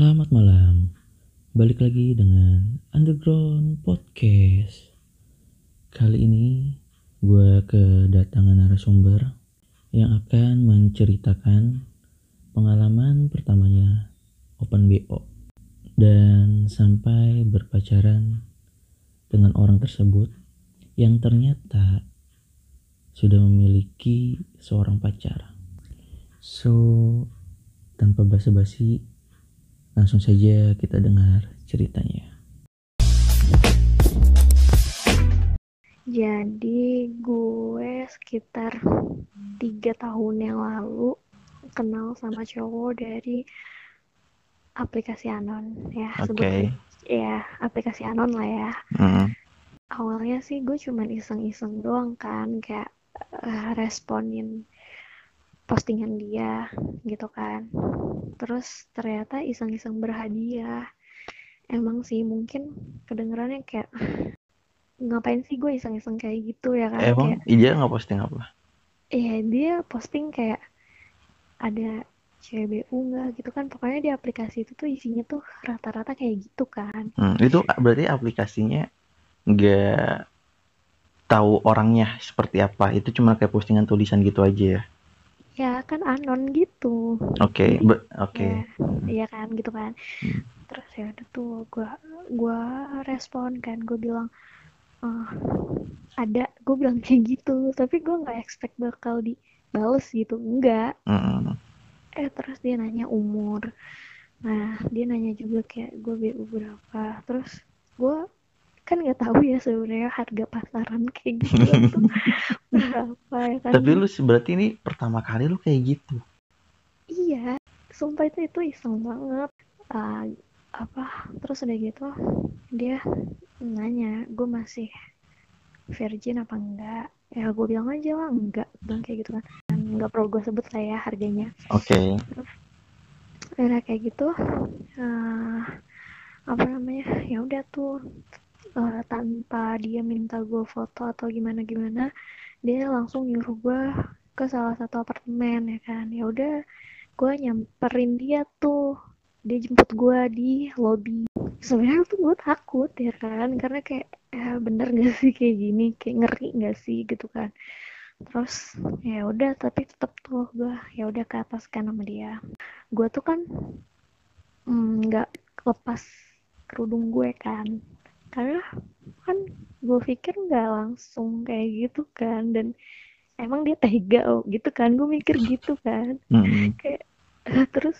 Selamat malam, balik lagi dengan Underground Podcast. Kali ini gue kedatangan narasumber yang akan menceritakan pengalaman pertamanya Open BO dan sampai berpacaran dengan orang tersebut yang ternyata sudah memiliki seorang pacar. So, tanpa basa-basi, langsung saja kita dengar ceritanya. Jadi gue sekitar tiga tahun yang lalu kenal sama cowok dari aplikasi Anon ya Oke. sebutnya ya aplikasi Anon lah ya. Hmm. Awalnya sih gue cuman iseng-iseng doang kan kayak eh, responin postingan dia gitu kan. Terus ternyata iseng-iseng berhadiah. Emang sih mungkin kedengerannya kayak ngapain sih gue iseng-iseng kayak gitu ya kan Emang kayak Ija nggak posting apa? Iya dia posting kayak ada CBU nggak gitu kan pokoknya di aplikasi itu tuh isinya tuh rata-rata kayak gitu kan Hmm, itu berarti aplikasinya nggak tahu orangnya seperti apa. Itu cuma kayak postingan tulisan gitu aja ya. Ya kan anon gitu. Oke, be- oke. ya iya kan gitu kan. Hmm. terus ya udah tuh gua gua respon kan gue bilang "Eh, ada gue bilang kayak gitu. Tapi gue nggak expect bakal dibales gitu enggak Hmm. eh terus dia nanya umur. Nah dia nanya juga kayak gue BU berapa? Terus gue kan nggak tahu ya sebenarnya harga pasaran kayak gitu tuh berapa ya kan. Tapi lu berarti ini pertama kali lu kayak gitu. iya sumpah itu itu iseng banget. Ah, apa terus udah gitu dia nanya gue masih virgin apa enggak? Ya gue bilang aja lah enggak bilang kayak gitu kan. Nggak perlu gue sebut lah ya harganya. Oke. udah kayak gitu eh, apa namanya ya udah tuh eh, tanpa dia minta gue foto atau gimana gimana dia langsung nyuruh gue ke salah satu apartemen ya kan? Ya udah gue nyamperin dia tuh. Dia jemput gue di lobi sebenarnya tuh gue takut ya kan? Karena kayak ya bener gak sih kayak gini? Kayak ngeri gak sih? Gitu kan. Terus ya udah tapi tetep tuh gue ya udah ke atas kan sama dia. Gue tuh kan mm, nggak lepas kerudung gue kan karena kan gue pikir nggak langsung kayak gitu kan dan emang dia tega oh, gitu kan gue mikir gitu kan. Hmm. kayak terus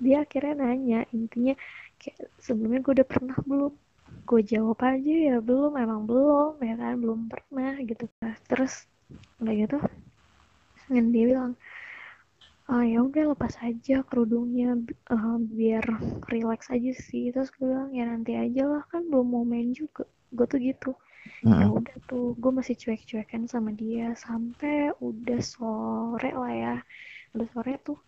dia akhirnya nanya intinya kayak sebelumnya gue udah pernah belum? Gue jawab aja ya belum emang belum ya kan belum pernah gitu Nah, terus udah gitu dan dia bilang ah ya udah lepas aja kerudungnya eh, biar relax aja sih. Terus gue bilang ya nanti aja lah kan belum mau main juga. Gue tuh gitu. Ya udah tuh gue masih cuek-cuekan sama dia sampai udah sore lah ya. Udah sore tuh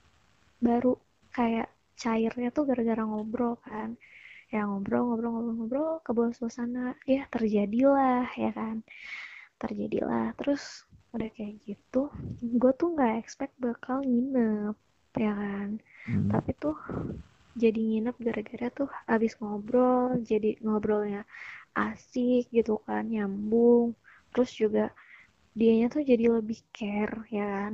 baru kayak cairnya tuh gara-gara ngobrol kan. Ya ngobrol ngobrol ngobrol ngobrol ke bawah suasana. Ya terjadilah ya kan. Terjadilah. Terus udah kayak gitu gue tuh nggak expect bakal nginep ya kan? Hmm. tapi tuh jadi nginep gara-gara tuh abis ngobrol jadi ngobrolnya asik gitu kan nyambung. Terus juga dianya tuh jadi lebih care ya kan?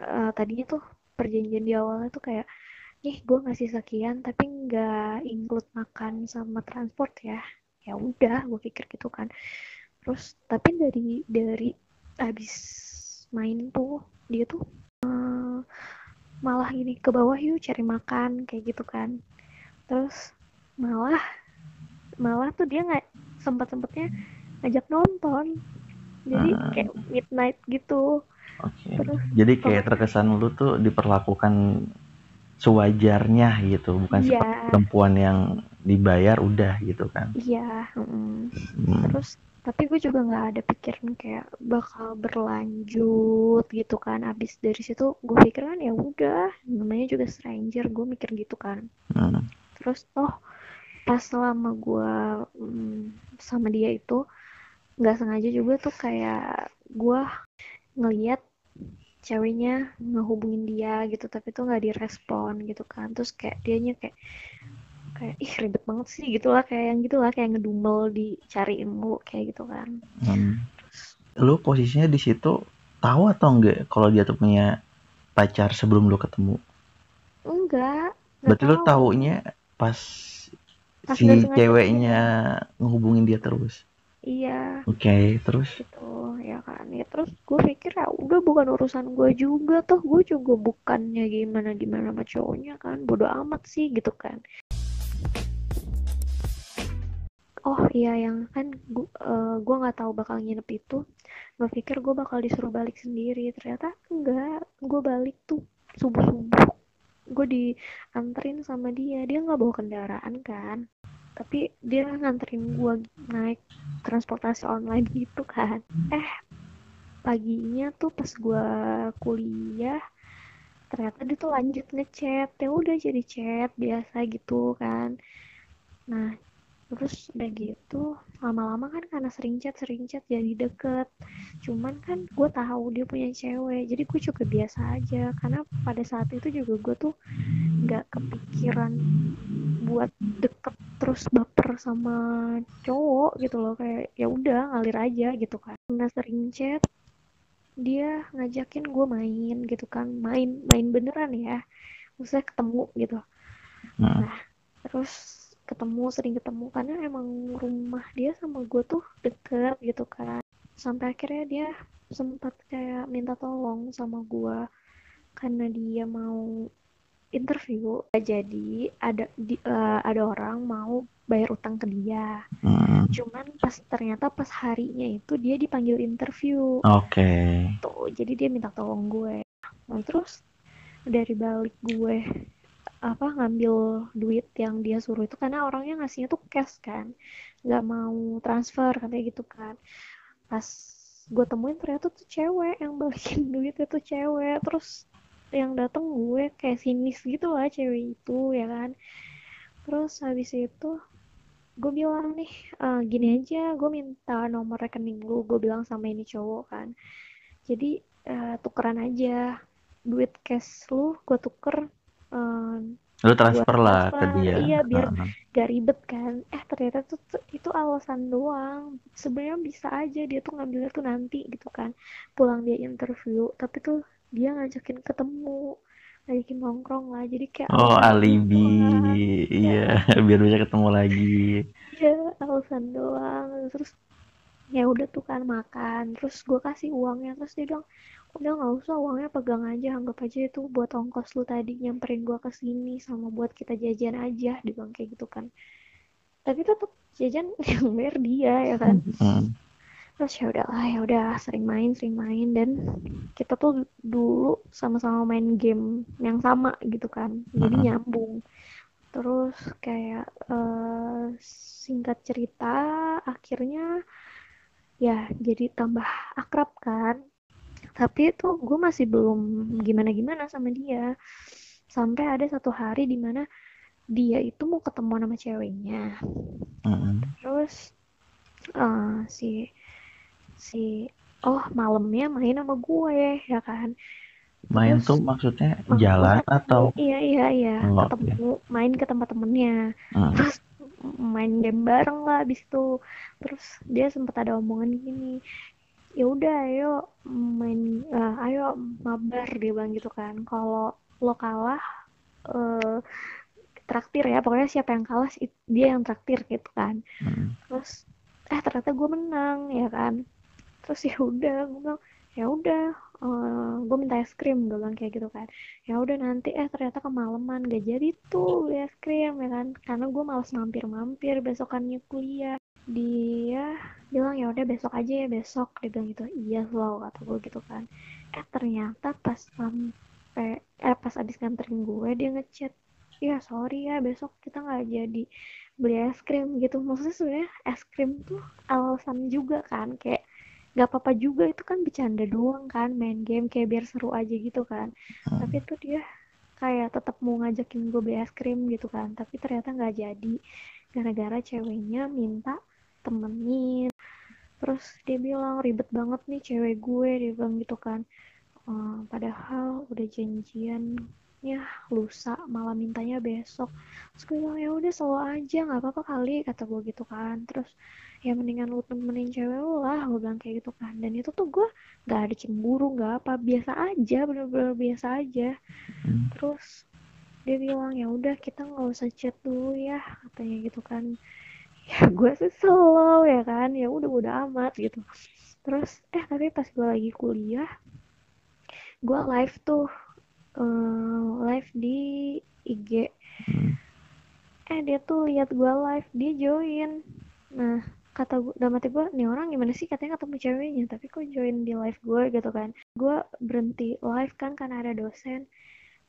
Eh, tadinya tuh perjanjian di awalnya tuh kayak nih gue ngasih sekian tapi nggak include makan sama transport ya. Ya udah gue pikir gitu kan. Terus tapi dari dari abis main tuh dia tuh eh, malah gini ke bawah yuk cari makan kayak gitu kan terus malah malah tuh dia nggak sempat sempatnya ngajak nonton jadi Ah. kayak midnight gitu Oke. terus Jadi kayak terkesan lu tuh diperlakukan sewajarnya gitu, bukan Iya. seperti perempuan yang dibayar udah gitu kan. iya mm. Hmm. terus tapi gue juga nggak ada pikiran kayak bakal berlanjut gitu kan. Abis dari situ gue pikir kan ya udah namanya juga stranger. Gue mikir gitu kan. Hmm. terus toh pas selama gue sama dia itu nggak sengaja juga tuh kayak gue ngeliat ceweknya ngehubungin dia gitu tapi tuh nggak direspon gitu kan. Terus kayak dianya kayak kayak ih ribet banget sih gitulah kayak yang gitulah kayak ngedumel dicariin mulu kayak gitu kan. Hmm. Lu posisinya di situ tahu atau enggak kalau dia tuh punya pacar sebelum lu ketemu? enggak nggak Berarti lu tahu. taunya pas pas si ceweknya ngehubungin dia terus. iya. Oke, terus? Gitu ya kan. Ya terus gue pikir ya udah bukan urusan gue juga toh. Gue juga bukannya gimana gimana sama cowoknya kan. Bodo amat sih gitu kan oh iya yang kan gue gue nggak tahu bakal nginep itu. Gue pikir gue bakal disuruh balik sendiri. Ternyata enggak. Gue balik tuh subuh subuh gue dianterin sama dia. Dia nggak bawa kendaraan kan. Tapi dia nganterin gue naik transportasi online gitu kan. Eh paginya tuh pas gue kuliah ternyata dia tuh lanjut ngechat. Ya udah jadi chat biasa gitu kan. Nah terus udah gitu lama-lama kan karena sering chat sering chat jadi deket. Cuman kan gue tahu dia punya cewek jadi gue juga biasa aja. Karena pada saat itu juga gue tuh nggak kepikiran buat deket terus baper sama cowok gitu loh. Kayak ya udah ngalir aja gitu kan. Karena sering chat dia ngajakin gue main gitu kan. Main main beneran ya. Maksudnya ketemu gitu. Hmm. nah terus ketemu sering ketemu. Karena emang rumah dia sama gue tuh deket gitu kan. Sampai akhirnya dia sempat kayak minta tolong sama gue karena dia mau interview. Jadi ada di, eh, ada orang mau bayar utang ke dia. Hmm. cuman pas ternyata pas harinya itu dia dipanggil interview. Oke. tuh jadi dia minta tolong gue. Nah terus dari balik gue apa ngambil duit yang dia suruh itu karena orangnya ngasihnya tuh cash kan. Nggak mau transfer katanya gitu kan. Pas gue temuin ternyata tuh cewek yang balikin duitnya tuh cewek. Terus yang datang gue kayak sinis gitu lah cewek itu ya kan. Terus habis itu gue bilang nih "Eh, gini aja gue minta nomor rekening lu gue bilang sama ini cowok kan. Jadi eh, tukeran aja duit cash lu gue tuker eh, Lu transfer Gua lah ke transfer, dia. iya, biar- Heeh. gak ribet kan. Eh ternyata tuh, tuh itu alasan doang. Sebenarnya bisa aja dia tuh ngambilnya tuh nanti gitu kan. Pulang dia interview tapi tuh dia ngajakin ketemu ngajakin nongkrong lah jadi kayak Oh, alibi. Iya, biar bisa ketemu lagi. Iya, alasan doang. Terus ya udah tuh kan makan. Terus gue kasih uangnya. Terus dia bilang, udah nggak usah uangnya pegang aja. Anggap aja itu buat ongkos lu tadi nyamperin gue ke sini sama buat kita jajan aja. Dia bilang kayak gitu kan. Tapi tetap jajan yang bayar dia ya kan. Terus ya udahlah, ya udah sering main, sering main dan kita tuh dulu sama-sama main game yang sama gitu kan. Jadi nyambung. Terus kayak eh, singkat cerita akhirnya ya jadi tambah akrab kan. Tapi itu gue masih belum gimana-gimana sama dia. Sampai ada satu hari di mana dia itu mau ketemu sama ceweknya terus eh, si si oh malamnya main sama gue ya kan? Main Terus, tuh maksudnya Maksudnya jalan ketemu, atau iya iya iya Oh, ketemu main ke tempat temennya. Hmm. terus main game bareng lah abis itu. Terus dia sempat ada omongan gini ya udah ayo main eh, ayo mabar dia bilang gitu kan. Kalau lo kalah eh traktir ya pokoknya siapa yang kalah dia yang traktir gitu kan. Hmm. terus eh ternyata gue menang ya kan terus ya udah gue bilang ya udah gue minta es krim. Gue bilang kayak gitu kan. Ya udah nanti eh ternyata kemalaman gak jadi tuh beli es krim ya kan. Karena gue malas mampir-mampir besokannya kuliah. Dia bilang ya udah besok aja ya besok. Dia bilang gitu. Iya slow kata gue gitu kan. Eh ternyata pas sampai eh pas abis nganterin gue dia ngechat ya sorry ya besok kita nggak jadi beli es krim gitu. Maksudnya sebenarnya es krim tuh alasan juga kan kayak nggak apa-apa juga itu kan bercanda doang kan main game kayak biar seru aja gitu kan. Hmm. tapi tuh dia kayak tetap mau ngajakin gue beli es krim gitu kan tapi ternyata nggak jadi. Gara-gara ceweknya minta temenin. Terus dia bilang ribet banget nih cewek gue dia bilang gitu kan. "Eh, padahal udah janjian besoknya lusa malah mintanya besok. Terus gue bilang ya udah selalu aja nggak apa-apa kali kata gue gitu kan. Terus ya mendingan lu temenin cewek lu lah gue bilang kayak gitu kan. Dan itu tuh gue nggak ada cemburu nggak apa biasa aja bener-bener biasa aja. Hmm. terus dia bilang ya udah kita nggak usah chat dulu ya katanya gitu kan. Ya gue sih slow ya kan ya udah udah amat gitu. Terus eh tapi pas gue lagi kuliah gue live tuh eh, live di IG Hmm. eh dia tuh lihat gue live dia join. Nah kata gue dalam hati gue nih orang gimana sih? Katanya ketemu ceweknya tapi kok join di live gue gitu kan. Gue berhenti live kan karena ada dosen.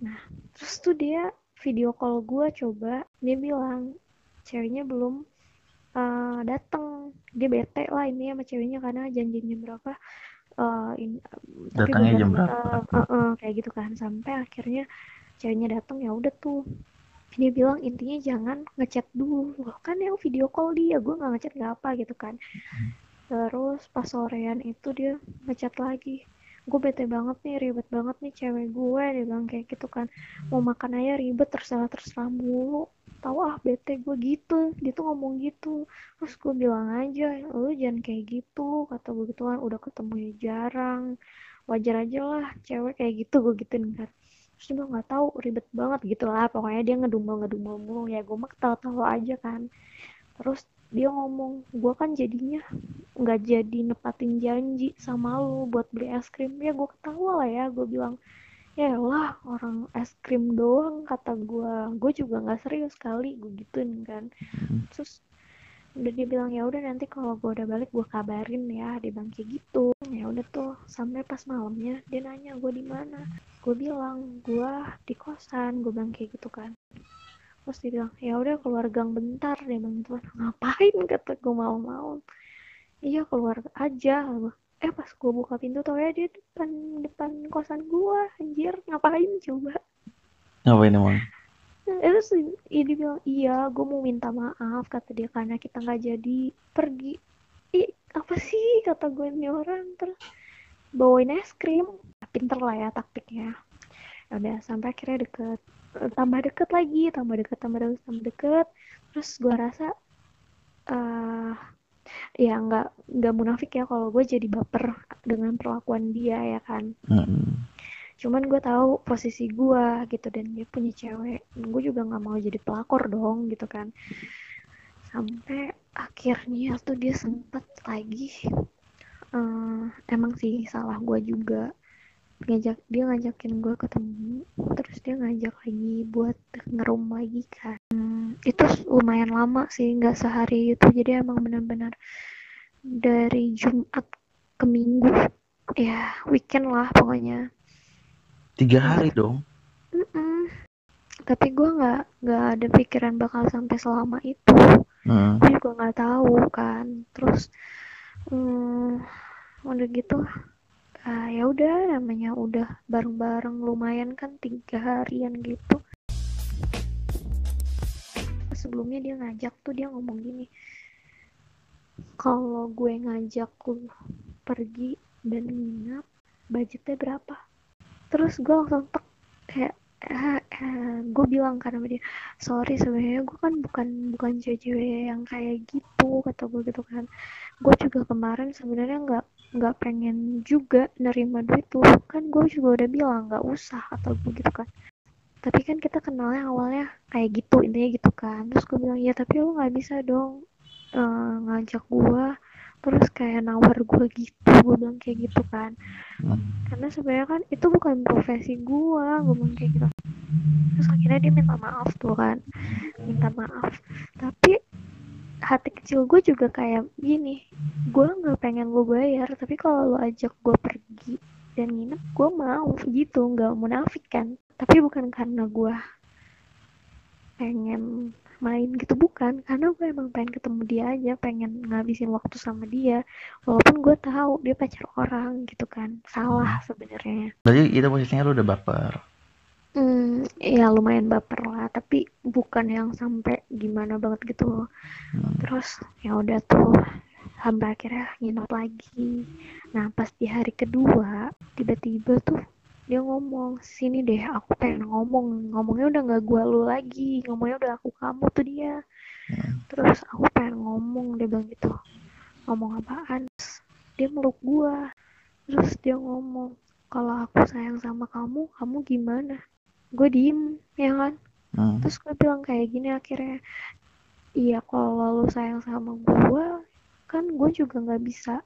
Nah terus tuh dia video call gue coba dia bilang ceweknya belum eh, datang dia bete lah ini sama ceweknya karena janjinya berapa eh, in- tapi Datangnya jam berapa? eh, eh, kayak gitu kan. Sampai akhirnya ceweknya datang ya udah tuh. Dia bilang intinya jangan ngechat dulu. Loh, kan yang video call dia gue nggak ngechat nggak apa gitu kan. Terus pas sorean itu dia ngechat lagi gue bete banget nih ribet banget nih cewek gue dia bilang kayak gitu kan. Mau makan aja ribet terserah terserah mulu. Tahu ah bete gue gitu. Dia tuh ngomong gitu. Terus gue bilang aja lu jangan kayak gitu kata gue gitu kan udah ketemu ya jarang. Wajar aja lah cewek kayak gitu gue gituin kan. Terus dia bilang nggak tahu ribet banget. Gitu lah pokoknya dia ngedumel ngedumel mulu. Ya gue mah ketawa-tawa aja kan. Terus dia ngomong gue kan jadinya nggak jadi nepatin janji sama lu buat beli es krim. Ya gue ketawa lah ya. Gue bilang ya lah orang es krim doang kata gue gue juga nggak serius kali gue gituin kan. Hmm. terus udah dia bilang ya udah nanti kalau gue udah balik gue kabarin ya. Dia bilang kayak gitu. Ya udah tuh sampai pas malamnya dia nanya gue di mana. Gue bilang gue di kosan. Gue bilang kayak gitu kan terus dia bilang ya udah keluar gang bentar. Dia bilang gitu ngapain? kata gue mau-mau iya keluar aja. Eh pas gue buka pintu tau ya dia depan depan kosan gue anjir. Ngapain coba? Ngapain emang? terus dia bilang iya gue mau minta maaf kata dia karena kita nggak jadi pergi. Ih apa sih? kata gue ini orang terus bawain es krim. Pinter lah ya taktiknya. Ya udah sampai akhirnya deket. Eh, tambah deket lagi tambah deket tambah deket tambah deket. Terus gue rasa eh ya nggak nggak munafik ya kalau gue jadi baper dengan perlakuan dia ya kan. Hmm. cuman gue tahu posisi gue gitu dan dia punya cewek gue juga nggak mau jadi pelakor dong gitu kan. Sampai akhirnya tuh dia sempet lagi eh, emang sih salah gue juga ngajak dia ngajakin gue ketemu terus dia ngajak lagi buat ngerum lagi kan Hmm, itu lumayan lama sih nggak sehari itu jadi emang benar-benar dari Jumat ke Minggu ya weekend lah pokoknya Tiga hari dong. Mm-mm. Tapi gue nggak nggak ada pikiran bakal sampai selama itu. Hmm. Gue juga nggak tahu kan. Terus hmm, udah gitu, ah, ya udah namanya udah bareng-bareng lumayan kan tiga harian gitu. Sebelumnya dia ngajak tuh dia ngomong gini, kalau gue ngajak lu pergi dan nginap, budgetnya berapa? Terus gue langsung tek kayak eh, eh, gue bilang karena dia sorry sebenarnya gue kan bukan bukan cewek-cewek yang kayak gitu kata gue gitu kan gue juga kemarin sebenarnya nggak nggak pengen juga nerima duit tuh. Kan gue juga udah bilang nggak usah kata gue gitu kan. Tapi kan kita kenalnya awalnya kayak gitu intinya gitu kan. Terus gue bilang ya tapi lu nggak bisa dong eh, ngajak gue terus kayak nawar gue gitu gue bilang kayak gitu kan. Karena sebenarnya kan itu bukan profesi gua gue bilang kayak gitu. Terus akhirnya dia minta maaf tuh kan minta maaf. Tapi hati kecil gue juga kayak gini. Gue nggak pengen lu bayar tapi kalau lu ajak gue pergi dan nginep gue mau gitu. Nggak munafik kan? Tapi bukan karena gue pengen main gitu bukan. Karena gue emang pengen ketemu dia aja pengen ngabisin waktu sama dia. Walaupun gue tahu dia pacar orang gitu kan. Salah sebenarnya. Berarti itu posisinya lu udah baper. Hmm ya lumayan baper lah tapi bukan yang sampai gimana banget gitu loh. Hmm. terus ya udah tuh sampai akhirnya nginep lagi. Nah pas di hari kedua tiba-tiba tuh dia ngomong sini deh aku pengen ngomong. Ngomongnya udah nggak gua lu lagi ngomongnya udah aku kamu tuh dia. Hmm. terus aku pengen ngomong dia bilang gitu. Ngomong apaan? Dia meluk gua. Terus dia ngomong kalau aku sayang sama kamu kamu gimana gue diem ya kan? Hmm. terus gue bilang kayak gini akhirnya iya kalau lu sayang sama gue kan gue juga nggak bisa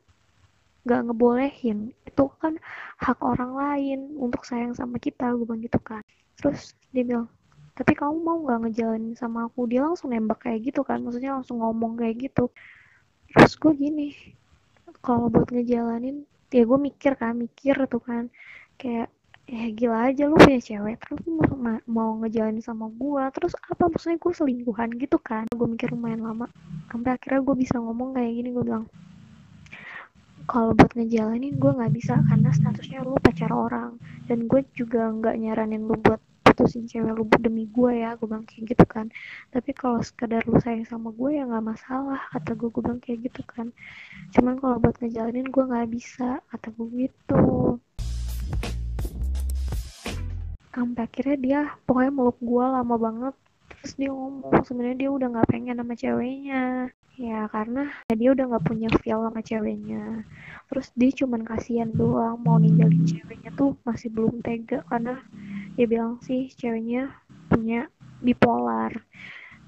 nggak ngebolehin. Itu kan hak orang lain untuk sayang sama kita gue bilang gitu kan. Terus dia bilang tapi kamu mau nggak ngejalanin sama aku? Dia langsung nembak kayak gitu kan maksudnya langsung ngomong kayak gitu. Terus gue gini kalau buat ngejalanin ya gue mikir kan mikir tuh kan. Kayak ya gila aja lu punya cewek terus lu mau, ma- mau ngejalanin sama gua terus apa? Maksudnya gue selingkuhan gitu kan? Gue mikir lumayan lama sampai akhirnya gue bisa ngomong kayak gini gue bilang kalau buat ngejalanin gue nggak bisa karena statusnya lu pacar orang dan gue juga nggak nyaranin lu buat putusin cewek lu demi gue ya gue bilang kayak gitu kan. Tapi kalau sekedar lu sayang sama gue ya nggak masalah kata gue gue bilang kayak gitu kan. Cuman kalau buat ngejalanin gue nggak bisa kata gue gitu sampai akhirnya dia pokoknya meluk gue lama banget. Terus dia ngomong sebenarnya dia udah nggak pengen sama ceweknya. Ya karena dia udah nggak punya feel sama ceweknya. Terus dia cuman kasihan doang mau ninggalin ceweknya tuh masih belum tega. Karena dia bilang sih ceweknya punya bipolar.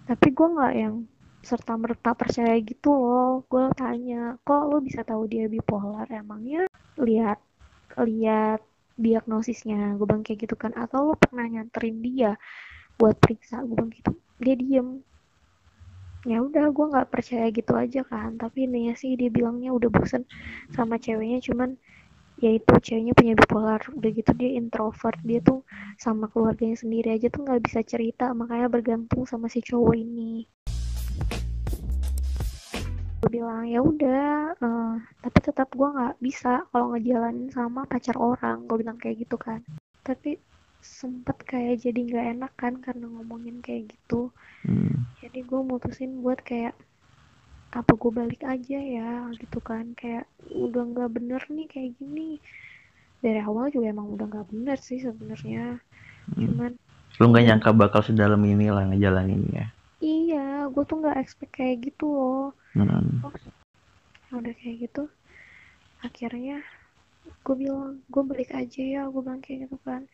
Tapi gue nggak yang serta merta percaya gitu loh. Gue tanya kok lo bisa tahu dia bipolar? Emangnya lihat lihat diagnosisnya gue bilang kayak gitu kan. Atau lo pernah nyanterin dia buat periksa gue bilang gitu. Dia diem. Ya udah gue nggak percaya gitu aja kan. Tapi intinya sih dia bilangnya udah bosen sama ceweknya cuman ya itu ceweknya punya bipolar. Udah gitu dia introvert dia tuh sama keluarganya sendiri aja tuh nggak bisa cerita. Makanya bergantung sama si cowok ini gue bilang ya udah eh, tapi tetap gue nggak bisa kalau ngejalanin sama pacar orang gue bilang kayak gitu kan tapi sempet kayak jadi nggak enak kan karena ngomongin kayak gitu Hmm. jadi gue mutusin buat kayak apa gue balik aja ya gitu kan kayak udah nggak bener nih kayak gini dari awal juga emang udah nggak bener sih sebenarnya Hmm. cuman Lu nggak nyangka bakal sedalam ini lah ngejalaninnya. iya gue tuh nggak expect kayak gitu loh. Hmm. terus udah kayak gitu akhirnya gue bilang gue balik aja ya gue bilang kayak gitu kan.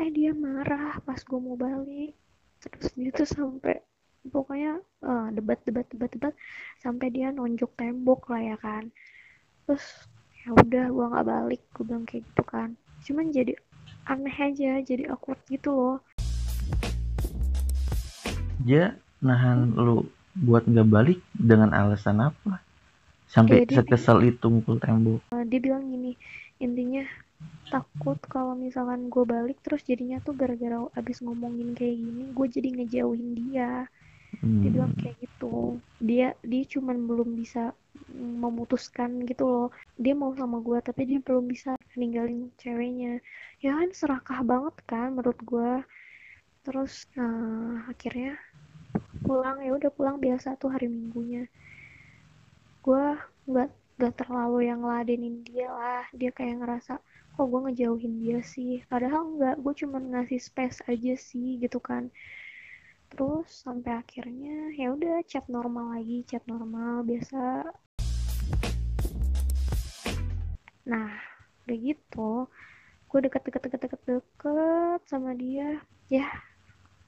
Eh dia marah pas gue mau balik. Terus dia tuh sampai pokoknya eh, debat debat debat debat sampai dia nonjok tembok lah ya kan. Terus ya udah gue nggak balik gue bilang kayak gitu kan. Cuman jadi aneh aja jadi awkward gitu loh. Dia nahan lu buat nggak balik dengan alasan apa? Sampai dia- sekesal itu mukul tembok. Eh, dia bilang gini intinya takut kalau misalkan gue balik terus jadinya tuh gara-gara abis ngomongin kayak gini gue jadi ngejauhin dia dia bilang Hmm. kayak gitu dia dia cuman belum bisa memutuskan gitu loh dia mau sama gue tapi dia belum bisa ninggalin ceweknya ya kan serakah banget kan menurut gue terus nah, akhirnya pulang ya udah pulang biasa tuh hari minggunya. Gue nggak nggak terlalu yang ngeladenin dia lah. Dia kayak ngerasa kok gue ngejauhin dia sih? Padahal nggak gue cuma ngasih space aja sih gitu kan. Terus sampai akhirnya ya udah chat normal lagi chat normal biasa. Nah udah gitu gue deket deket deket deket deket sama dia. Ya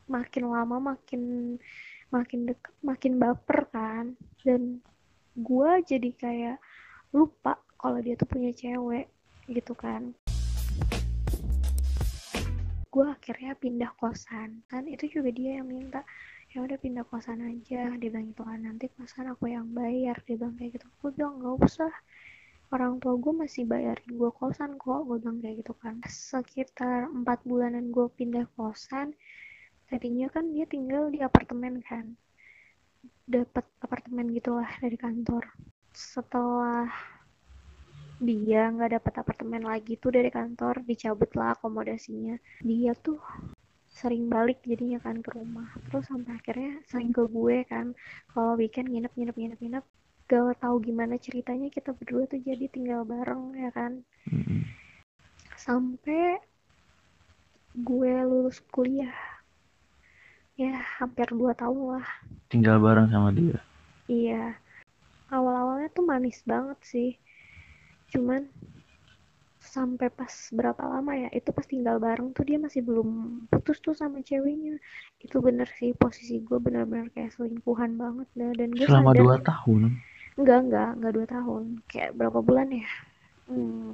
makin lama makin makin deket makin baper kan. Dan gue jadi kayak lupa kalau dia tuh punya cewek gitu kan. Gue akhirnya pindah kosan. Kan itu juga dia yang minta ya udah pindah kosan aja. Dia bilang gitu kan nanti kosan aku yang bayar. Dia bilang kayak gitu gue bilang nggak usah. Orang tua gue masih bayarin gue kosan kok. Gue bilang kayak gitu kan. Sekitar empat bulanan gue pindah kosan tadinya kan dia tinggal di apartemen kan. Dapat apartemen gitulah dari kantor. Setelah dia nggak dapat apartemen lagi tuh dari kantor dicabut lah akomodasinya. Dia tuh sering balik jadinya kan ke rumah. Terus sampai akhirnya sering ke gue kan. Kalau weekend nginep nginep nginep nginep. Gak tahu gimana ceritanya kita berdua tuh jadi tinggal bareng ya kan? Sampai gue lulus kuliah ya hampir dua tahun lah. Tinggal bareng sama dia? Iya. Awal-awalnya tuh manis banget sih. Cuman sampai pas berapa lama ya itu pas tinggal bareng tuh dia masih belum putus tuh sama ceweknya. Itu bener sih posisi gue bener-bener kayak selingkuhan banget dah. Dan gue selama sadar dua tahun? Enggak enggak enggak dua tahun. Kayak berapa bulan ya? Hmm,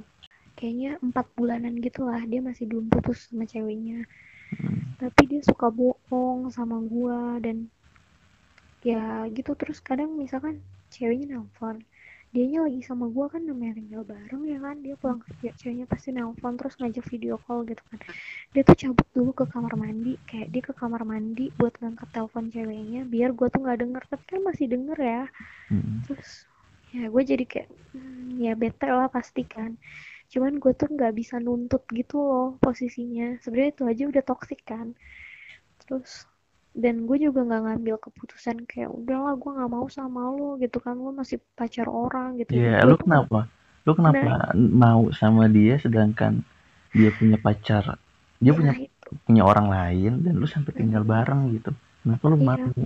kayaknya empat bulanan gitu lah. Dia masih belum putus sama ceweknya. Hmm. Tapi dia suka bohong sama gua dan ya gitu. Terus kadang misalkan ceweknya nelpon dianya lagi sama gua kan namanya tinggal bareng ya kan? Dia pulang kerja ceweknya pasti nelpon terus ngajak video call gitu kan. Dia tuh cabut dulu ke kamar mandi kayak dia ke kamar mandi buat ngangkat telepon ceweknya biar gua tuh nggak denger. Tapi kan masih denger ya. Hmm. terus ya gue jadi kayak hmm, ya bete lah pasti kan cuman gue tuh nggak bisa nuntut gitu loh posisinya. Sebenarnya itu aja udah toksik kan. Terus dan gue juga nggak ngambil keputusan kayak udahlah gue nggak mau sama lo gitu kan. Lo masih pacar orang gitu Iya, Gue lu tuh kenapa? Lu kenapa mau sama dia sedangkan dia punya pacar, dia nah punya itu. punya orang lain dan lu sampai tinggal Hmm, bareng gitu. Kenapa lu iya. mau?